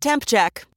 Temp check.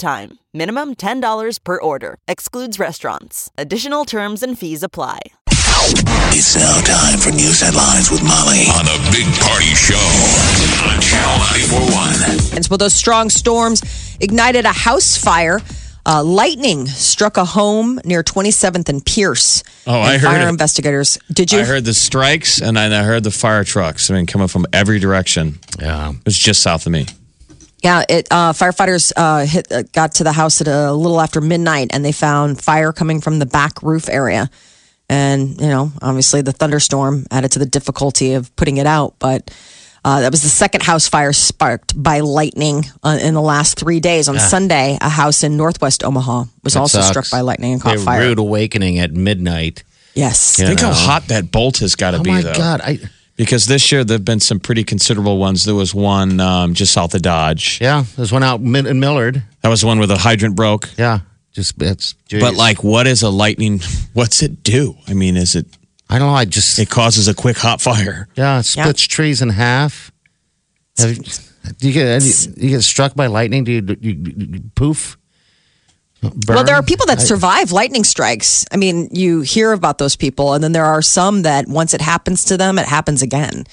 time. Minimum $10 per order. Excludes restaurants. Additional terms and fees apply. It's now time for news headlines with Molly on the Big Party Show on Channel 941. And so those strong storms ignited a house fire. Uh, lightning struck a home near 27th and Pierce. Oh, I And heard Fire it. investigators. Did you? I heard the strikes and I heard the fire trucks. I mean, coming from every direction. Yeah. It was just south of me. Yeah, it, uh, firefighters uh, hit, uh, got to the house at a little after midnight, and they found fire coming from the back roof area. And you know, obviously, the thunderstorm added to the difficulty of putting it out. But uh, that was the second house fire sparked by lightning uh, in the last three days. On Sunday, a house in Northwest Omaha was That also sucks. struck by lightning and A caught fire. rude awakening at midnight. Yes. Think how hot that bolt has got to Oh be, my though. God. I Because this year there have been some pretty considerable ones. There was one um, just south of Dodge. yeah, there's one out in in Millard. That was the one where the hydrant broke. Yeah, just it's. But like, what is a lightning? What's it do? I mean, is it? I don't know. I just It causes a quick hot fire. yeah, it splits trees in half. Have you, do you get you get struck by lightning? Do you, do you, do you poof? Well, there are people that survive lightning strikes. I mean, you hear about those people, and then there are some that once it happens to them, it happens again.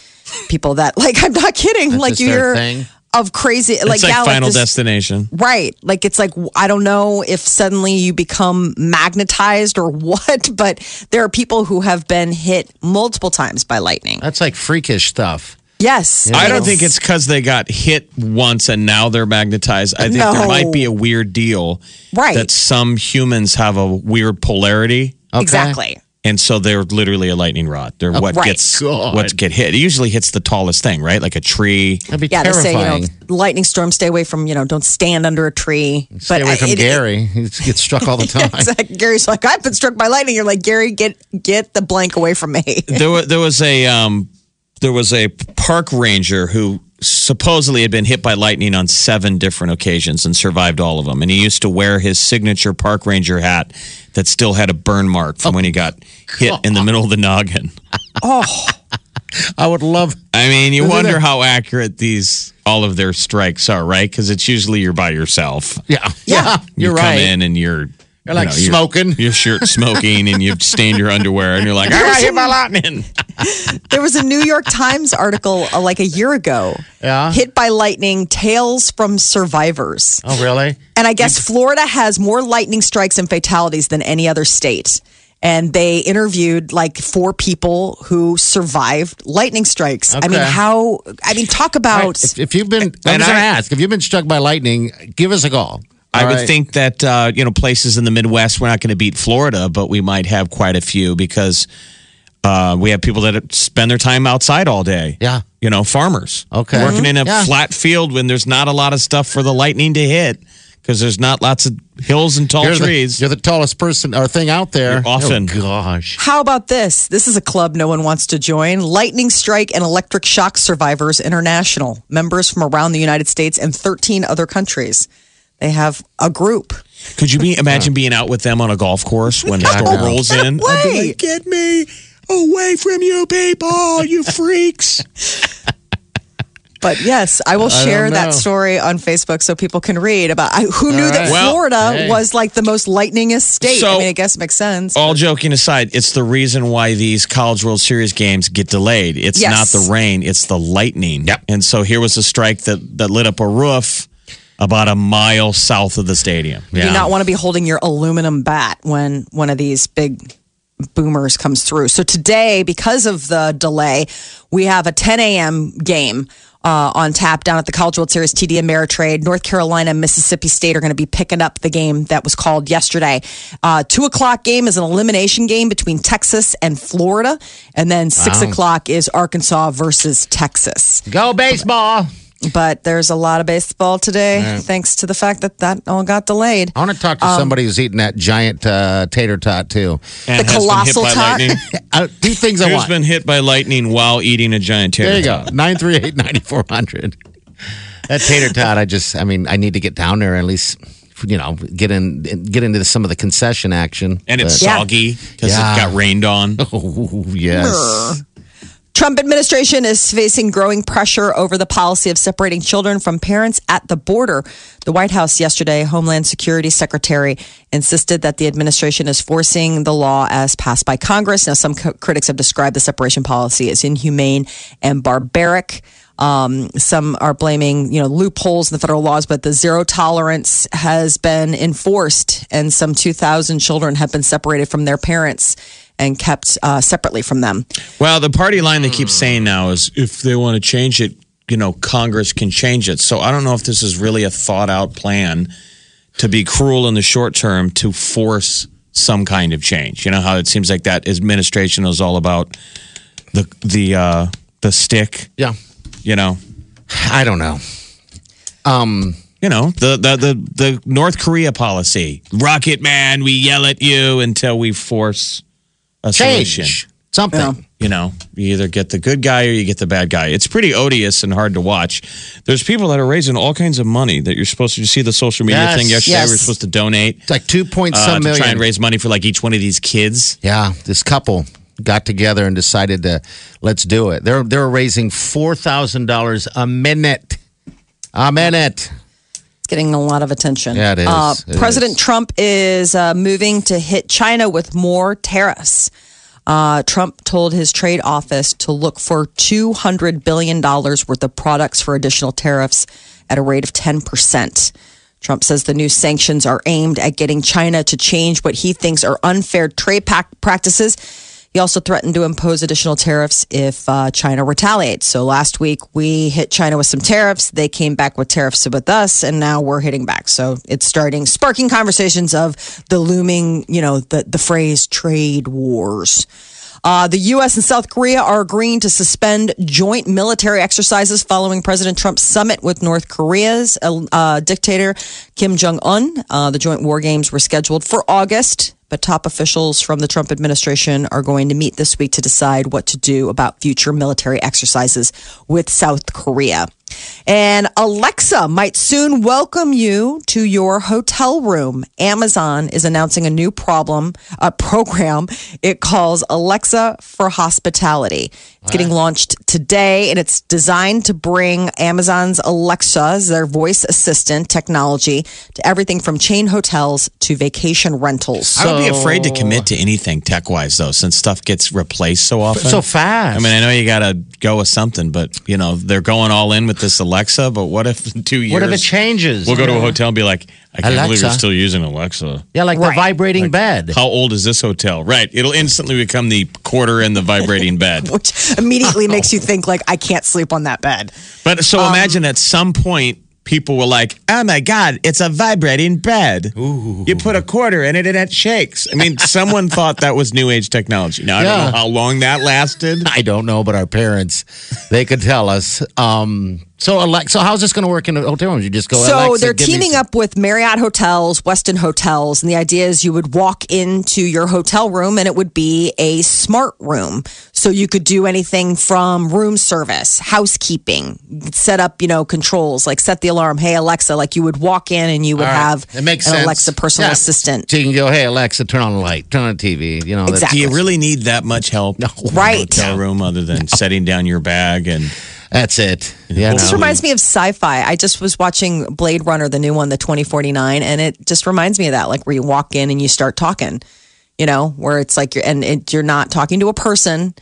People that, like, I'm not kidding. That's like you hear thing? of crazy, like, it's like yeah, Final like this, Destination. right? Like it's like I don't know if suddenly you become magnetized or what, but there are people who have been hit multiple times by lightning. That's like freakish stuff. Yes, I don't think it's because they got hit once and now they're magnetized. I think No. there might be a weird deal. Right. That some humans have a weird polarity. Okay. exactly. And so they're literally a lightning rod. They're what right. gets God. what get hit. It usually hits the tallest thing, right? Like a tree. That'd be Yeah, they say terrifying. you know lightning storm. Stay away from you know don't stand under a tree. Stay away from it- Gary. He gets struck all the time. Exactly. Gary's like, I've been struck by lightning. You're like, Gary, get get the blank away from me. there was there was a um, there was a park ranger who supposedly had been hit by lightning on seven different occasions and survived all of them. And he used to wear his signature park ranger hat that still had a burn mark from when he got hit in the middle of the noggin. Oh, I would love. I mean, you wonder how accurate these all of their strikes are, right? Because it's usually you're by yourself. Yeah, yeah, You you're come right. in and you're. You're like you smoking. Your shirt smoking, and you've stained your underwear, and you're like, I got hit by lightning. There was a New York Times article uh, like a year ago. Yeah. Hit by lightning, tales from survivors. Oh, really? And I guess Florida has more lightning strikes and fatalities than any other state. And they interviewed like four people who survived lightning strikes. I mean, how, I mean, talk about. If, if you've been, I'm And going to ask, if you've been struck by lightning, give us a call. I All would right? think that uh, you know places in the Midwest we're not going to beat Florida, but we might have quite a few because uh, we have people that spend their time outside all day. Yeah. you know, farmers. Okay. working in a Yeah. flat field when there's not a lot of stuff for the lightning to hit because there's not lots of hills and tall you're trees. The, you're the tallest person or thing out there. You're often. Oh, gosh. How about this? This is a club no one wants to join. Lightning Strike and Electric Shock Survivors International, members from around the United States and 13 other countries. They have a group. Could you be imagine being out with them on a golf course when the storm rolls in? I'd be way. like, Get me away from you people, you freaks! But yes, I will share don't that story on Facebook so people can read about I, who knew that right. Well, Florida hey. was like the most lightningest state. So- I mean, I guess it makes sense. All joking aside, it's the reason why these College World Series games get delayed. It's Yes. not the rain, it's the lightning. Yep. And so here was a strike that, that lit up a roof about a mile south of the stadium. You do not want to be holding your aluminum bat when one of these big boomers comes through. So today, because of the delay, we have a 10 a.m. game. Uh, on tap down at the College World Series TD Ameritrade. North Carolina Mississippi State are going to be picking up the game that was called yesterday. Uh, two o'clock game is an elimination game between Texas and Florida. And then six o'clock is Arkansas versus Texas. Go baseball. But there's a lot of baseball today, thanks to the fact that that all got delayed. I want to talk to Um, somebody who's eating that giant uh, tater tot too. And The has been hit colossal by tot. lightning. Uh, two things I Who's want. been hit by lightning while eating a giant tater tot. there you tot? go. Nine three eight ninety four hundred. That tater tot. I just. I mean, I need to get down there at least. You know, get in, get into some of the concession action. And it's But- soggy because Yeah. it got rained on. Oh, yes. Trump administration is facing growing pressure over the policy of separating children from parents at the border. The White House yesterday, Homeland Security Secretary insisted that the administration is forcing the law as passed by Congress. Now, some co- critics have described the separation policy as inhumane and barbaric. Um, some are blaming, you know, loopholes in the federal laws, but the zero tolerance has been enforced, and some 2,000 children have been separated from their parents and kept uh, separately from them. Well, the party line they keep saying now is if they want to change it, you know, Congress can change it. So I don't know if this is really a thought out plan to be cruel in the short term to force some kind of change. You know how it seems like that administration is all about the the uh, the stick. Yeah. You know, I don't know. Um. you know the the the, the North Korea policy. Rocket man, we yell at you until we force a solution. Change something. you know, you either get the good guy or you get the bad guy. It's pretty odious and hard to watch. There's people that are raising all kinds of money that you're supposed to you see the social media Yes. thing yesterday. Yes. We're supposed to donate It's like two point uh, some to million. try and raise money for like each one of these kids. Yeah, this couple got together and decided to let's do it. They're they're raising four thousand dollars a minute. A minute. It's getting a lot of attention. Yeah, it is. Uh, It President is. Trump is uh, moving to hit China with more tariffs. Uh, Trump told his trade office to look for $200 billion worth of products for additional tariffs at a rate of 10%. Trump says the new sanctions are aimed at getting China to change what he thinks are unfair trade pac- practices. He also threatened to impose additional tariffs if uh, China retaliates. So last week we hit China with some tariffs. They came back with tariffs with us, and now we're hitting back. So it's starting sparking conversations of the looming, you know, the the phrase trade wars. Uh, the U.S. and South Korea are agreeing to suspend joint military exercises following President Trump's summit with North Korea's uh, dictator Kim Jong Un. Uh, the joint war games were scheduled for August, but top officials from the Trump administration are going to meet this week to decide what to do about future military exercises with South Korea. And Alexa might soon welcome you to your hotel room. Amazon is announcing a new problem, a program it calls Alexa for Hospitality. It's getting launched today and it's designed to bring Amazon's Alexa, their voice assistant technology, to everything from chain hotels to vacation rentals. I would be afraid to commit to anything tech wise though, since stuff gets replaced so often. So fast. I mean, I know you got to go with something, but you know they're going all in with this Alexa. But what if in two years? what if it changes? We'll go to a hotel and be like, I can't believe you're still using Alexa. Yeah, like Right. the vibrating bed. How old is this hotel? Right. It'll instantly become the quarter in the vibrating bed. Which immediately makes you think like I can't sleep on that bed. But so Um, imagine at some point people were like, "Oh my god, it's a vibrating bed. You put a quarter in it and it shakes." I mean, someone thought that was new age technology. Now I don't know how long that lasted. I don't know, but our parents, they could tell us. Um, so, Alexa, so how's this going to work in the hotel rooms? You just go. So Alexa, they're teaming up with Marriott Hotels, Westin Hotels, and the idea is you would walk into your hotel room and it would be a smart room. So you could do anything from room service, housekeeping, set up, you know, controls like set the alarm. Hey Alexa, like you would walk in and you would All right. have It makes an sense. Alexa personal Yeah. assistant. So you can go, hey Alexa, turn on the light, turn on the TV. You know, Exactly. Do you really need that much help? No. Right. Hotel room other than setting down your bag and That's it. Yeah, It just no. reminds me of sci-fi. I just was watching Blade Runner, the new one, the 2049, and it just reminds me of that, like where you walk in and you start talking, you know, where it's like you're and it, you're not talking to a person,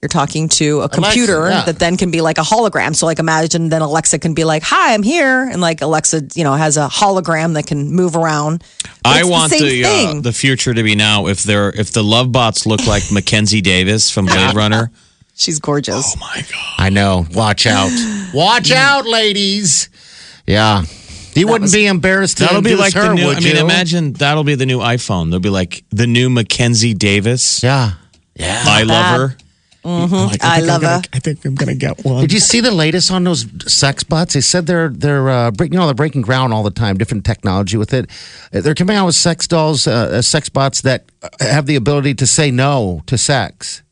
you're talking to a computer yeah. that then can be like a hologram. So like imagine then Alexa can be like, "Hi, I'm here," and like Alexa, you know, has a hologram that can move around. But I want the, the uh, the future to be now. If they're if the love bots look like Mackenzie Davis from Blade Runner, She's gorgeous. oh my god! I know. Watch out. Watch out, ladies. Yeah. You wouldn't be embarrassed to That'll be induce like her, the new. would I mean, you? imagine that'll be the new iPhone. They'll be like the new Mackenzie Davis. Yeah. Yeah. I love her. Like, I think I'm love gonna- her. I think I'm gonna get one. Did you see the latest on those sex bots? They said they're they're uh, break- you know they're breaking ground all the time. Different technology with it. Uh, They're coming out with sex dolls, uh, uh, sex bots that have the ability to say no to sex.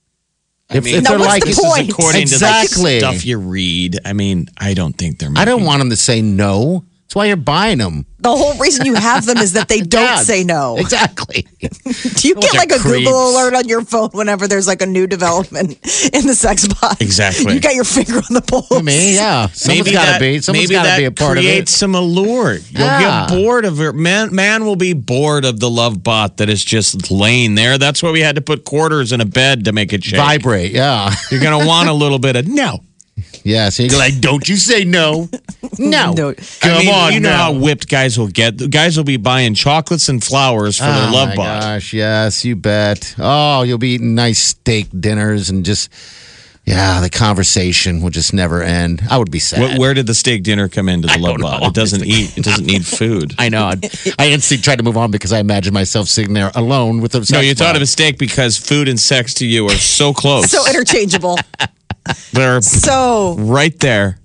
If, mean, if Now, they're what's like, the this point? is according Exactly. to the stuff you read. I mean, I don't think they're. I don't want them to say no. That's why you're buying them. The whole reason you have them is that they don't Yeah, say no. Exactly. Do you get like a creeps. Google alert on your phone whenever there's like a new development in the sex bot? Exactly. You got your finger on the pulse. Me, yeah. Someone's maybe got to that, be. Someone's maybe got to that be a part of creates it. some allure. You'll Yeah. get bored of it. Man, man will be bored of the love bot that is just laying there. That's why we had to put quarters in a bed to make it shake. Vibrate, yeah. You're gonna want a little bit of no. Yeah, so you go like, don't you say no. No. No. Come I mean, on you know now. how whipped guys will get. The Guys will be buying chocolates and flowers for their Oh, love my bot. gosh, yes, you bet. Oh, you'll be eating nice steak dinners and just, yeah, the conversation will just never end. I would be sad. Where, where did the steak dinner come into the I love don't bot? It doesn't eat. It doesn't need food. I know. I, I instantly tried to move on because I imagined myself sitting there alone with a no, sex you thought bot. of a steak because food and sex to you are so close. So interchangeable. They're so right there.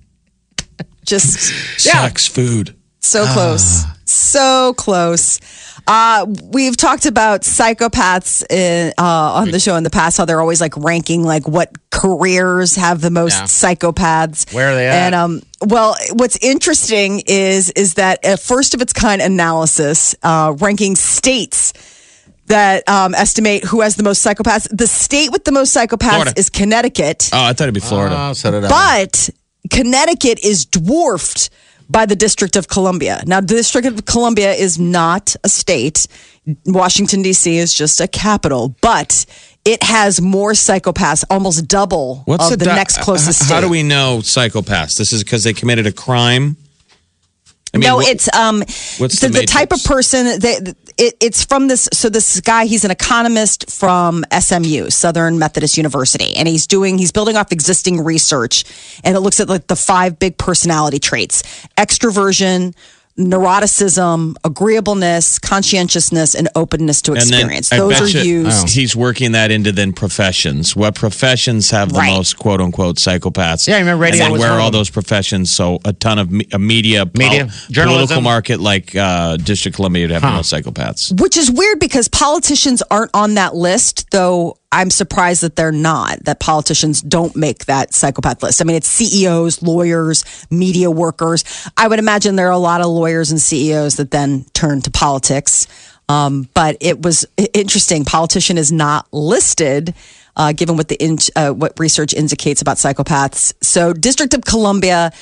just Sex, food. so close. So close. Uh, we've talked about psychopaths in, uh, on the show in the past, how they're always like ranking like what careers have the most Yeah. psychopaths. Where are they at? And um, well, what's interesting is is that a first of its kind analysis uh, ranking states that um, estimate who has the most psychopaths. The state with the most psychopaths Florida. is Connecticut. Oh, I thought it'd be Florida. So did I. But Connecticut is dwarfed by the District of Columbia. Now, the District of Columbia is not a state. Washington, D.C. is just a capital, but it has more psychopaths, almost double What's of the, di- next closest h- state. How do we know psychopaths? This is because they committed a crime. I mean, no, what- it's um what's the, the the type of person that it, it's from this. So this guy, he's an economist from SMU, Southern Methodist University, and he's doing he's building off existing research, and it looks at like the five big personality traits: extroversion. Neuroticism, agreeableness, conscientiousness, and openness to and then experience. Those are you used. He's working that into then professions. What professions have the Right. most quote unquote psychopaths? Yeah, I remember radio And then was where one are all those professions? So a ton of me- media, pol- Media, journalism. political market like uh, District of Columbia would have the most psychopaths. Which is weird because politicians aren't on that list, though I'm surprised that they're not, that politicians don't make that psychopath list. I mean, it's CEOs, lawyers, media workers. I would imagine there are a lot of lawyers and CEOs that then turn to politics. Um, but it was interesting. Politician is not listed. Uh, given what the in, uh, what research indicates about psychopaths, so District of Columbia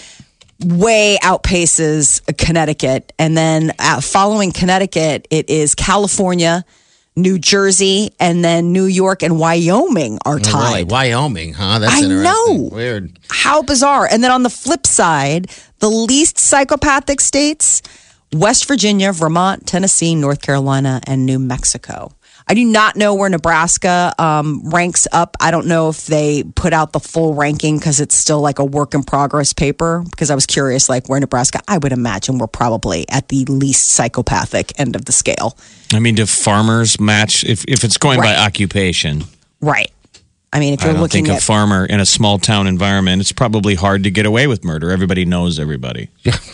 way outpaces Connecticut. And then uh, following Connecticut, it is California, New Jersey, and then New York and Wyoming are really? tied. Wyoming, huh? That's I interesting. know. Weird. How bizarre. And then on the flip side, the least psychopathic states West Virginia, Vermont, Tennessee, North Carolina, and New Mexico. I do not know where Nebraska um, ranks up. I don't know if they put out the full ranking because it's still like a work in progress paper. Because I was curious, like where Nebraska, I would imagine we're probably at the least psychopathic end of the scale. I mean, do farmers match if, if it's going by occupation? Right. I mean, if you're don't looking think a at farmer in a small town environment, it's probably hard to get away with murder. Everybody knows everybody.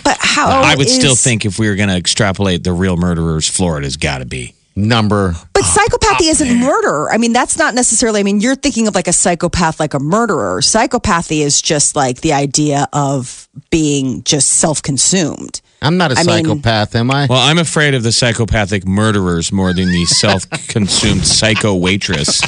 but how I would still think if we were going to extrapolate the real murderers, Florida's got to be. Number. But psychopathy isn't murder. I mean, that's not necessarily. I mean, you're thinking of like a psychopath, like a murderer. Psychopathy is just like the idea of being just self-consumed. I'm not a I mean- psychopath, am I? Well, I'm afraid of the psychopathic murderers more than the self consumed psycho waitress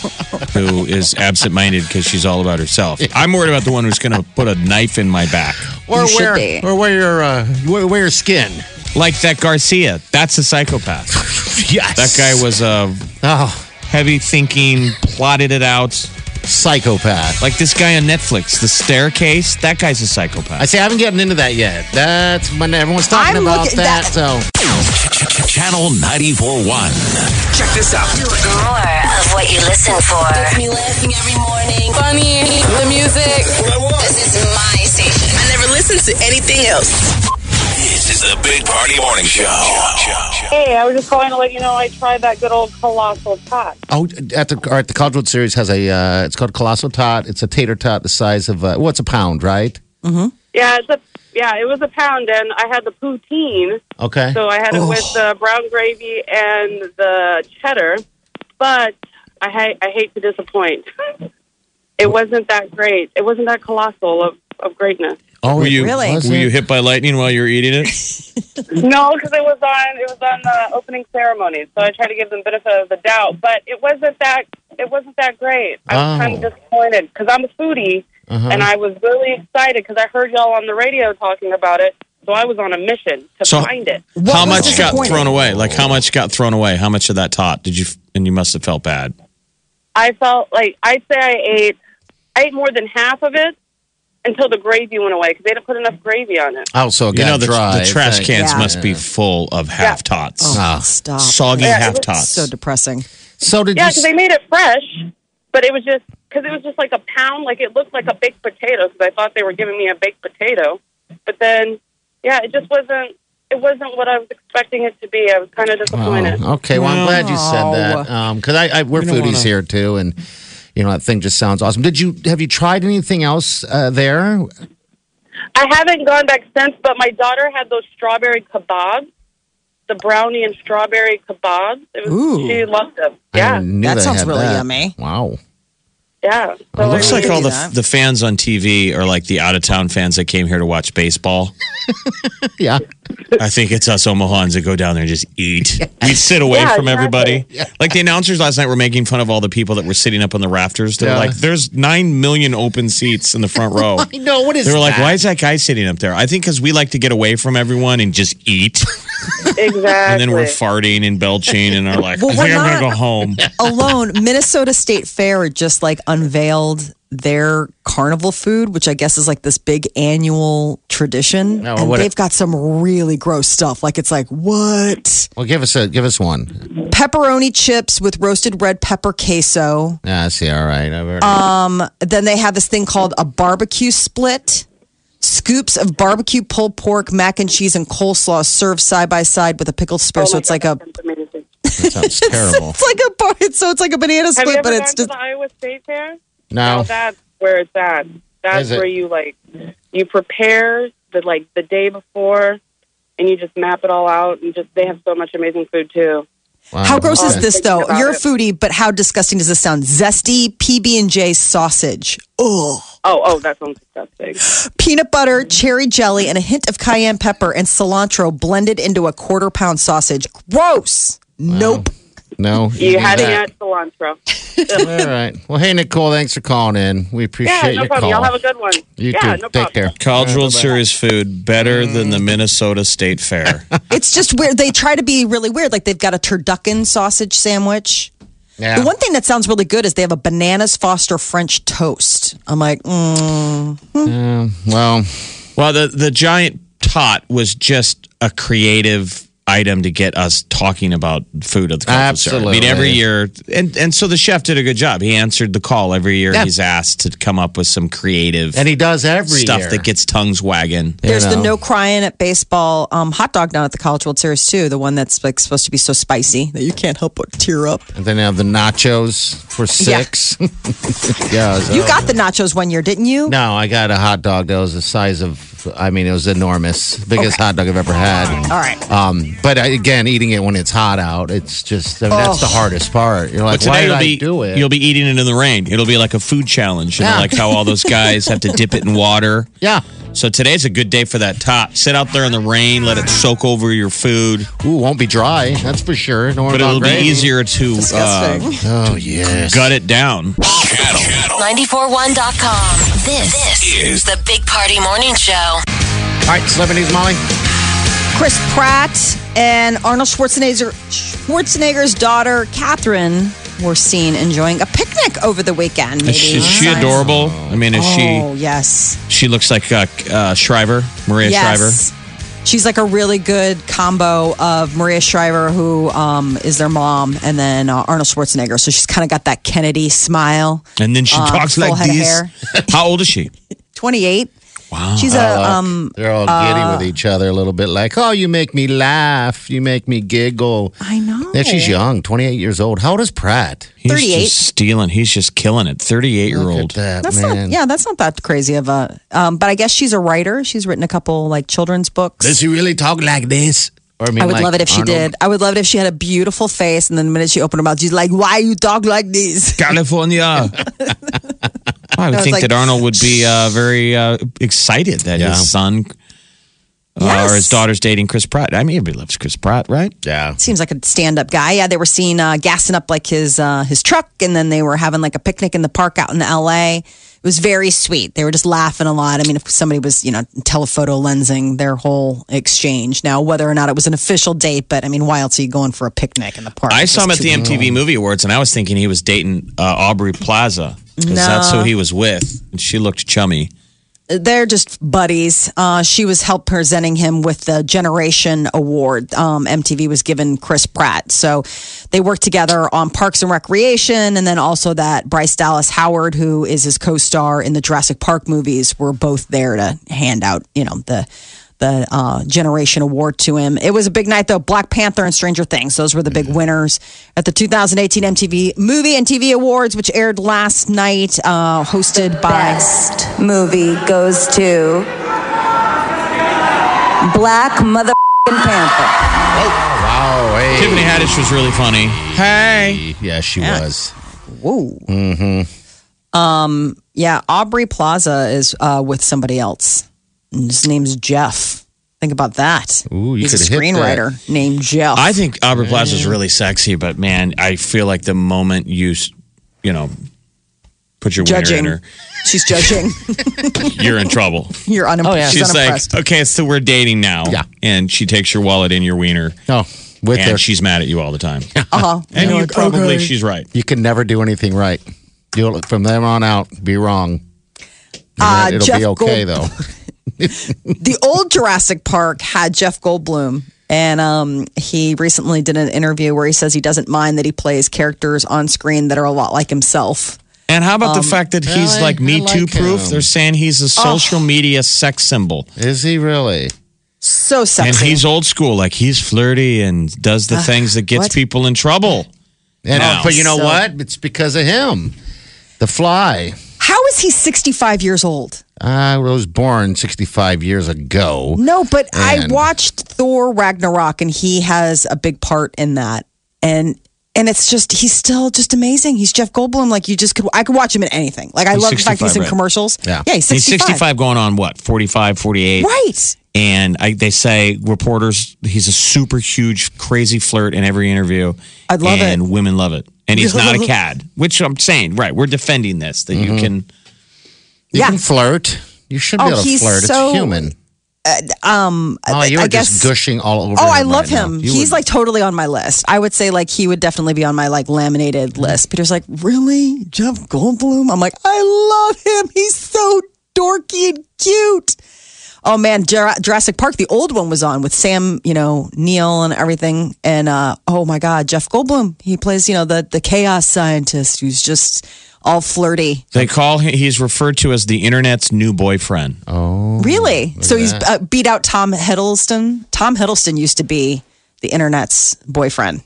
who is absent minded because she's all about herself. I'm worried about the one who's going to put a knife in my back. or You should wear, be. or wear your, uh, wear, wear your skin. Like that Garcia. That's a psychopath. Yes. That guy was a Oh, heavy thinking, plotted it out. psychopath. Like this guy on Netflix, The Staircase. That guy's a psychopath. I say I haven't gotten into that yet. That's when everyone's talking I'm about looking- that. that- So Channel 94.1. Check this out. More of what you listen for. Gets me laughing every morning. Funny, the music. This is my station. I never listen to anything else. This is the Big Party Morning Show. Hey, I was just calling to let you know I tried that good old colossal tot. Oh, at the all right, the College World Series has a. Uh, it's called Colossal Tot. It's a tater tot the size of. Uh, well, it's a pound, right? Mm-hmm. Yeah, it's a yeah, it was a pound, and I had the poutine, Okay. so I had it with the brown gravy and the cheddar. But I ha- I hate to disappoint. It wasn't that great. It wasn't that colossal of, of greatness. Oh, Were it you Really? wasn't? were you hit by lightning while you were eating it? No, because it was on it was on the opening ceremony, so I tried to give them benefit of the doubt. But it wasn't that it wasn't that great. I was kind Oh. of disappointed because I'm a foodie, Uh-huh. and I was really excited because I heard y'all on the radio talking about it. So I was on a mission to So- find it. How much got thrown away? Like how much got thrown away? How much of that tot did you? And you must have felt bad. I felt like I'd say I ate I ate more than half of it until the gravy went away because they didn't put enough gravy on it. Oh, so it You know the, dry. the trash cans Yeah. must be full of half tots, Oh, Ah. stop. soggy Yeah, half tots. So depressing. So did Yeah, because they made it fresh, but it was just because it was just like a pound. Like it looked like a baked potato because I thought they were giving me a baked potato, but then yeah, it just wasn't. It wasn't what I was expecting it to be. I was kind of disappointed. Oh, okay. Well, I'm glad you said that because I, I we're don't foodies wanna- here too, and you know that thing just sounds awesome. Did you have you tried anything else uh, there? I haven't gone back since, but my daughter had those strawberry kebabs, the brownie and strawberry kebabs. It was, Ooh. She loved them. I Yeah, knew That sounds really that. yummy. Wow. yeah. So It looks like all the that. the fans on TV are like the out of town fans that came here to watch baseball. Yeah. I think it's us Omahans that go down there and just eat. We sit away Yeah, from everybody. exactly. Like the announcers last night were making fun of all the people that were sitting up on the rafters. They were Yeah. like, "There's nine million open seats in the front row." I know what is. They were like, that? "Why is that guy sitting up there?" I think because we like to get away from everyone and just eat, exactly. and then we're farting and belching and are like, Well, "I think we're I'm gonna not- go home." Alone, Minnesota State Fair just like unveiled their carnival food, which I guess is like this big annual tradition. Oh, and what- they've got some really gross stuff. Like it's like, what? Well, give us a give us one. Pepperoni chips with roasted red pepper queso. Yeah, I see. All right. Um, Then they have this thing called a barbecue split. Scoops of barbecue pulled pork, mac and cheese, and coleslaw served side by side with a pickled spear. Oh so my it's like a that sounds terrible. it's like a bar. So it's like a banana Have you split, ever but gone it's to just the Iowa State Fair? No. No, that's where it's at. That's Is it? where you like you prepare the like the day before, and you just map it all out, and just they have so much amazing food too. Wow. How gross is this though? You're a foodie, but how disgusting does this sound? Zesty PB and J sausage. Ugh. Oh, oh, that sounds disgusting. Peanut butter, cherry jelly, and a hint of cayenne pepper and cilantro blended into a quarter pound sausage. Gross. Nope. No. You do had to that. add cilantro. All right. Well, hey Nicole, thanks for calling in. We appreciate Yeah, no your problem. call. Y'all have a good one. you yeah, too. no Take problem. care. College World Series food better than the Minnesota State Fair. It's just weird. They try to be really weird. Like they've got a turducken sausage sandwich. Yeah. The one thing that sounds really good is they have a bananas Foster French toast. I'm like, mm, well, Well, the the giant tot was just a creative item to get us talking about food at the conference. center. I mean, every year, and and so the chef did a good job. He answered the call every year. Yeah. He's asked to come up with some creative and he does every stuff year. that gets tongues wagging. You there's the no crying at baseball um, hot dog down at the College World Series too. The one that's like supposed to be so spicy that you can't help but tear up. And then they have the nachos for six. Yeah. so- You got the nachos one year, didn't you? No, I got a hot dog that was the size of. I mean, it was enormous, biggest hot dog I've ever had. All right. Um, but again, eating it when it's hot out, it's just I mean, that's the hardest part. You're like, But why today did you'll I be do it? you'll be eating it in the rain. It'll be like a food challenge, you know, like how all those guys have to dip it in water. yeah. So today's a good day for that top. Sit out there in the rain, let it soak over your food, Ooh, won't be dry. That's for sure. No but it'll be easier to uh, Oh yes. gut it down. Channel, channel 941.com. This, this is the Big Party Morning Show. All right, celebrities, Molly. Chris Pratt and Arnold Schwarzenegger, Schwarzenegger's daughter Katherine were seen enjoying a picnic over the weekend. Maybe Is she, is she adorable? I mean, is she Oh yes, she? Looks like uh, uh, Shriver, Maria yes. She's like a really good combo of Maria Shriver, who um, is their mom, and then uh, Arnold Schwarzenegger. So she's kind of got that Kennedy smile. And then she Uh, talks like this. How old is she? 28. Wow. She's a look, um. they're all giddy with each other a little bit, like, "Oh, you make me laugh, you make me giggle." I know. Yeah, she's young, twenty-eight years old. How old is Pratt? He's 38. just stealing. He's just killing it. 38 year Look old. at that That's man. not. Yeah, that's not that crazy of a. Um, but I guess she's a writer. She's written a couple like children's books. Does he really talk like this? Or I mean, I would like love it if she Arnold? did. I would love it if she had a beautiful face, and then the minute she opened her mouth, she's like, "Why you talk like this?" California. I would was think like- that Arnold would be uh, very uh, excited that Yeah. his son uh, Yes. or his daughter's dating Chris Pratt. I mean, everybody loves Chris Pratt, right? Yeah. Seems like a stand-up guy. Yeah, they were seen uh, gassing up like his uh, his truck, and then they were having like a picnic in the park out in L.A. It was very sweet. They were just laughing a lot. I mean, if somebody was, you know, telephoto lensing their whole exchange. Now, whether or not it was an official date, but I mean, why else are you going for a picnic in the park? I saw him at the MTV Movie Awards, and I was thinking he was dating uh, Aubrey Plaza because No. that's who he was with, and she looked chummy. They're just buddies. Uh, she was help presenting him with the Generation Award. Um, MTV was given Chris Pratt, so they worked together on Parks and Recreation, and then also that Bryce Dallas Howard, who is his co-star in the Jurassic Park movies, were both there to hand out, you know, the the uh, Generation Award to him. It was a big night, though. Black Panther and Stranger Things; those were the big winners at the 2018 MTV Movie and TV Awards, which aired last night, uh, hosted by. Best movie goes to Black Mother Panther. Wow. Hey. Tiffany Haddish was really funny. Hey, Yeah, she was. Whoa. Mm-hmm. Um. Yeah, Aubrey Plaza is uh, with somebody else. And his name's Jeff. Think about that. Ooh, you He's a could hit screenwriter named Jeff. I think Aubrey Plaza is really sexy, but man, I feel like the moment you, s- you know, put your wiener judging. in her, She's judging. you're in trouble. You're unimpressed. She's She's like, okay, so we're dating now. Yeah. And she takes your wallet in your wiener, Oh, with and her, she's mad at you all the time. uh-huh. And You're you like, probably, okay. she's right. you can never do anything right. You'll from then on out be wrong. Uh, It'll Jeff be okay Gold- though. the old Jurassic Park had Jeff Goldblum, and um, he recently did an interview where he says he doesn't mind that he plays characters on screen that are a lot like himself. And how about the fact that he's really? like Me like Too proof? him. They're saying he's a social media sex symbol. Is he really? So sexy. And he's old school, like he's flirty and does the things that gets what? people in trouble. And, Wow. but you know So- what? It's because of him. The Fly. How is he 65 years old? I was born 65 years ago. No, but I watched Thor Ragnarok, and he has a big part in that. And and it's just he's still just amazing. He's Jeff Goldblum. Like you just could I could watch him in anything. Like I He's love the fact he's in right? commercials. Yeah. yeah, he's He's 65. 65 going on what, 45, 48? Right. And I, they say reporters, he's a super huge, crazy flirt in every interview. I'd love and it. And women love it. And he's not a cad, which I'm saying, right? We're defending this that Mm-hmm. you can. You Yeah. can flirt. You should be Oh, able to flirt. so- it's human. Um, Oh, you I guess. just gushing all over. Oh, I love right him. He's would- like totally on my list. I would say like he would definitely be on my like laminated list. Peter's like, really, Jeff Goldblum? I'm like, I love him. He's so dorky and cute. Oh man, Jura- Jurassic Park, the old one was on with Sam, you know, Neill and everything. And uh, oh my God, Jeff Goldblum. He plays, you know, the the chaos scientist who's just all flirty. They call him, he's referred to as the internet's new boyfriend. Oh, Really? So he's uh, beat out Tom Hiddleston. Tom Hiddleston used to be the internet's boyfriend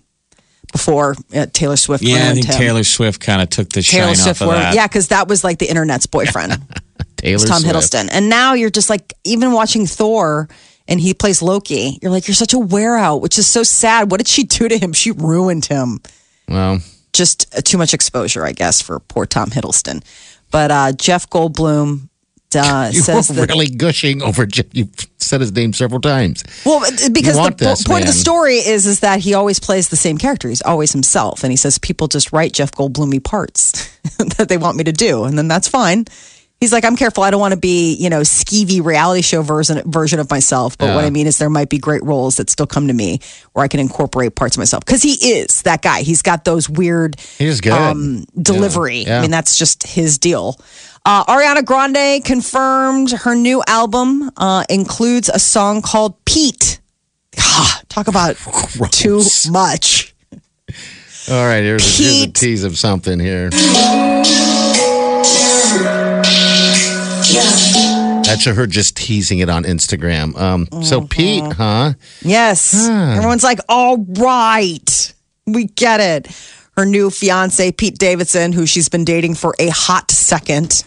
before uh, Taylor Swift. Yeah, I think him. Taylor Swift kind of took the Taylor shine Swift. off of ruined- that. Yeah, because that was like the internet's boyfriend. Taylor was Tom Swift. Hiddleston. And now you're just like, even watching Thor. And he plays Loki. You're like, you're such a wear out, which is so sad. What did she do to him? She ruined him. Well, Just uh, too much exposure, I guess, for poor Tom Hiddleston. But uh, Jeff Goldblum uh, you says that really gushing over. Jeff- You said his name several times. Well, because the this, point of the story is is that he always plays the same character. He's always himself, and he says people just write Jeff Goldblumy parts that they want me to do, and then that's fine. He's like, I'm careful. I don't want to be, you know, skeevy reality show version version of myself. But what I mean is, there might be great roles that still come to me where I can incorporate parts of myself because he is that guy. He's got those weird He's good. um, delivery. Yeah. I mean, that's just his deal. Uh, Ariana Grande confirmed her new album uh, includes a song called Pete. Ah, talk about too much. All right, here's a, here's a tease of something here. That's her just teasing it on Instagram. Um, So Mm-hmm. Pete, huh? Yes. Everyone's like, all right. We get it. Her new fiance, Pete Davidson, who she's been dating for a hot second.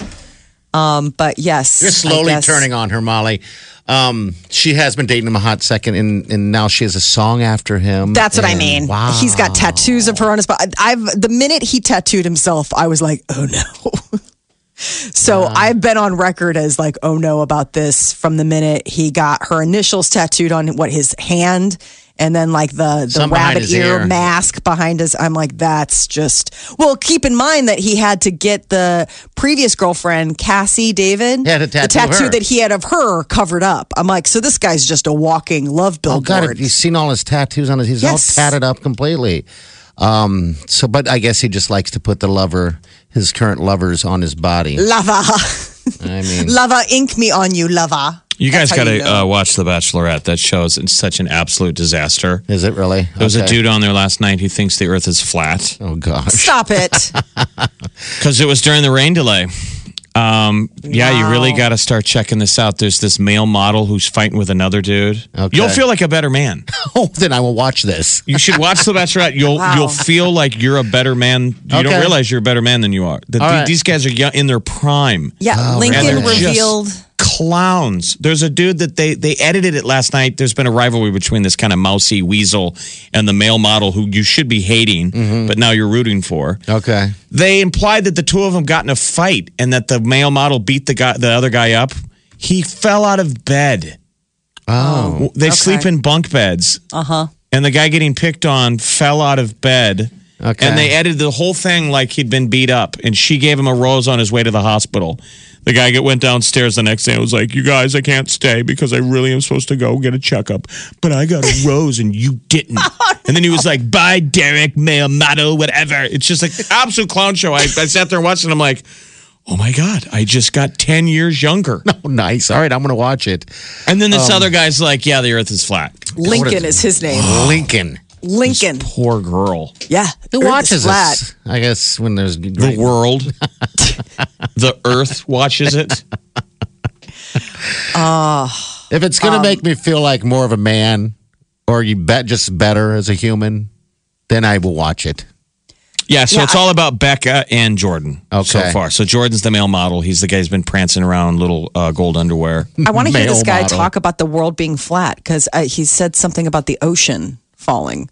Um, but yes. You're slowly turning on her, Molly. Um, she has been dating him a hot second, and, and now she has a song after him. That's what I mean. Wow. He's got tattoos of her on his body. I've the minute he tattooed himself, I was like, oh no. so uh-huh. I've been on record as like, oh no, about this from the minute he got her initials tattooed on what his hand. And then like the the rabbit ear, ear. mask behind his, I'm like, that's just well. Keep in mind that he had to get the previous girlfriend Cazzie David, to the tattoo tattoo her. that he had of her covered up. I'm like, so this guy's just a walking love Oh billboard. God, have you seen all his tattoos on his? He's Yes. all tatted up completely. Um, so, but I guess he just likes to put the lover, his current lovers, on his body. Lava. I mean, Lava, ink me on you, lava. You guys That's how got to you know. uh, watch The Bachelorette. That show is such an absolute disaster. is it really? There was a dude on there last night who thinks the Earth is flat Oh gosh. Stop it. because it was during the rain delay. Um, yeah, you really Wow. got to start checking this out. There's this male model who's fighting with another dude. Okay. You'll feel like a better man. Oh, then I will watch this. You should watch The Bachelorette. You'll Wow. you'll feel like you're a better man. You Okay. don't realize you're a better man than you are. That the- right. These guys are young, in their prime. Yeah, Oh, Lincoln And they're just revealed. Clowns. There's a dude that they they edited it last night. There's been a rivalry between this kind of mousy weasel and the male model who you should be hating, Mm-hmm. but now you're rooting for. Okay. They implied that the two of them got in a fight and that the male model beat the guy the other guy up. He fell out of bed. Oh, They Okay. sleep in bunk beds. Uh huh. And the guy getting picked on fell out of bed. Okay. And they edited the whole thing like he'd been beat up. And she gave him a rose on his way to the hospital. The guy get, went downstairs the next day and was like, You guys, I can't stay because I really am supposed to go get a checkup. But I got a rose and you didn't. And then he was like, Bye, Derek, male model, whatever. It's just like absolute clown show. I, I sat there and watched it and I'm like, Oh my God, I just got 10 years younger. oh, nice. All right, I'm going to watch it. And then Um, this other guy's like, Yeah, the earth is flat. Lincoln is his name. Lincoln. Lincoln. Poor girl. Yeah. Who Earth watches flat. this? I guess when there's the world, the earth watches it. If it's Um, going to make me feel like more of a man, or you bet just better as a human, then I will watch it. Yeah, so Yeah, it's all about Becca and Jordan so far. So Jordan's the male model. He's the guy who's been prancing around in little uh, gold underwear. I want to hear this guy model. talk about the world being flat because uh, he said something about the ocean falling.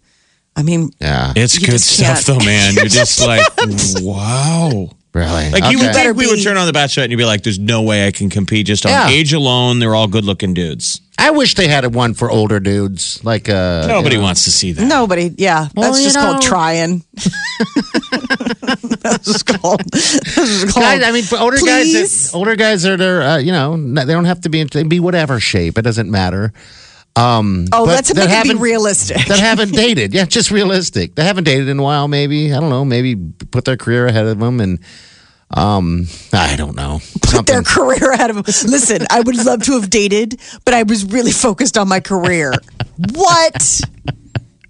I mean, Yeah, It's good stuff, though, man. You're just like, wow. really. Like you would think we would turn on the Bachelorette and you'd be like, "There's no way I can compete just on Yeah. age alone. They're all good-looking dudes. I wish they had one for older dudes. Like uh, Nobody you know. wants to see that." nobody. Yeah, Well, that's you just called trying. that's just called. That's just called Guys, I mean, for older Please? guys, older guys are, they're, uh, you know, they don't have to be, they be whatever shape. It doesn't matter. Um, oh, let's that make it be realistic. that haven't dated. Yeah, just realistic. They haven't dated in a while. Maybe I don't know. Maybe put their career ahead of them, and um, I don't know. Put their career ahead of them. Listen, I would love to have dated, but I was really focused on my career. what?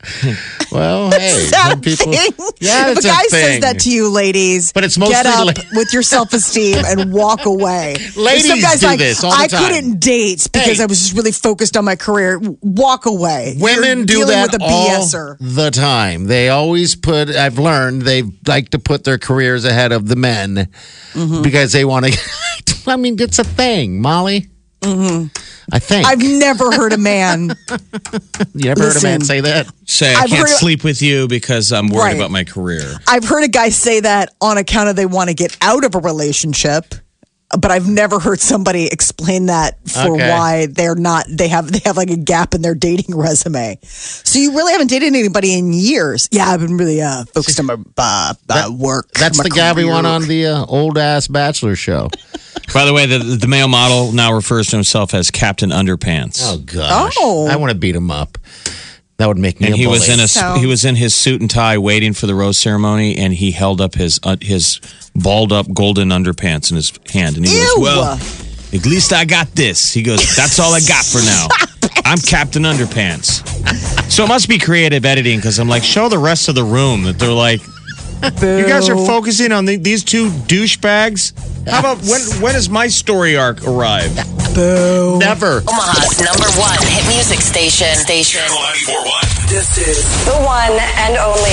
Well, hey, some a people. Yeah, if a a guy says that to you, ladies, But it's get up la- with your self esteem and walk away. Ladies some guy's do like, this all the I time. couldn't date because Hey. I was just really focused on my career. Walk away. Women You're do that with a all BSer. the time. They always put. I've learned they like to put their careers ahead of the men Mm-hmm. because they want to. I mean, it's a thing, Molly. I think. I've never heard a man. you ever heard a man say that? Say, I I've can't heard- sleep with you because I'm worried Right. about my career. I've heard a guy say that on account of they want to get out of a relationship. But I've never heard somebody explain that for Okay. why they're not they have they have like a gap in their dating resume. So you really haven't dated anybody in years. Yeah, I've been really uh, focused on my uh, uh, work. That's my the guy we career. want on the uh, old ass Bachelor show. By the way, the, the male model now refers to himself as Captain Underpants. Oh gosh, Oh. I want to beat him up. That would make me. and a he was bully. in a So- he was in his suit and tie waiting for the rose ceremony and he held up his uh, his balled up golden underpants in his hand and he Ew. goes well at least i got this he goes that's all i got for now i'm captain underpants so it must be creative editing because i'm like show the rest of the room that they're like you guys are focusing on the, these two douchebags how about when when does my story arc arrive Boo. Never. Omaha's number one hit music station. Station. Channel 941. This is The one and only.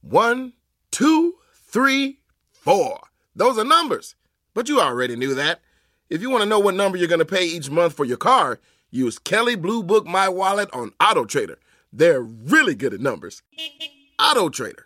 one, two, three, four. Those are numbers. But you already knew that. If you want to know what number you're going to pay each month for your car, use Kelley Blue Book My Wallet on Auto Trader. They're really good at numbers. Auto Trader.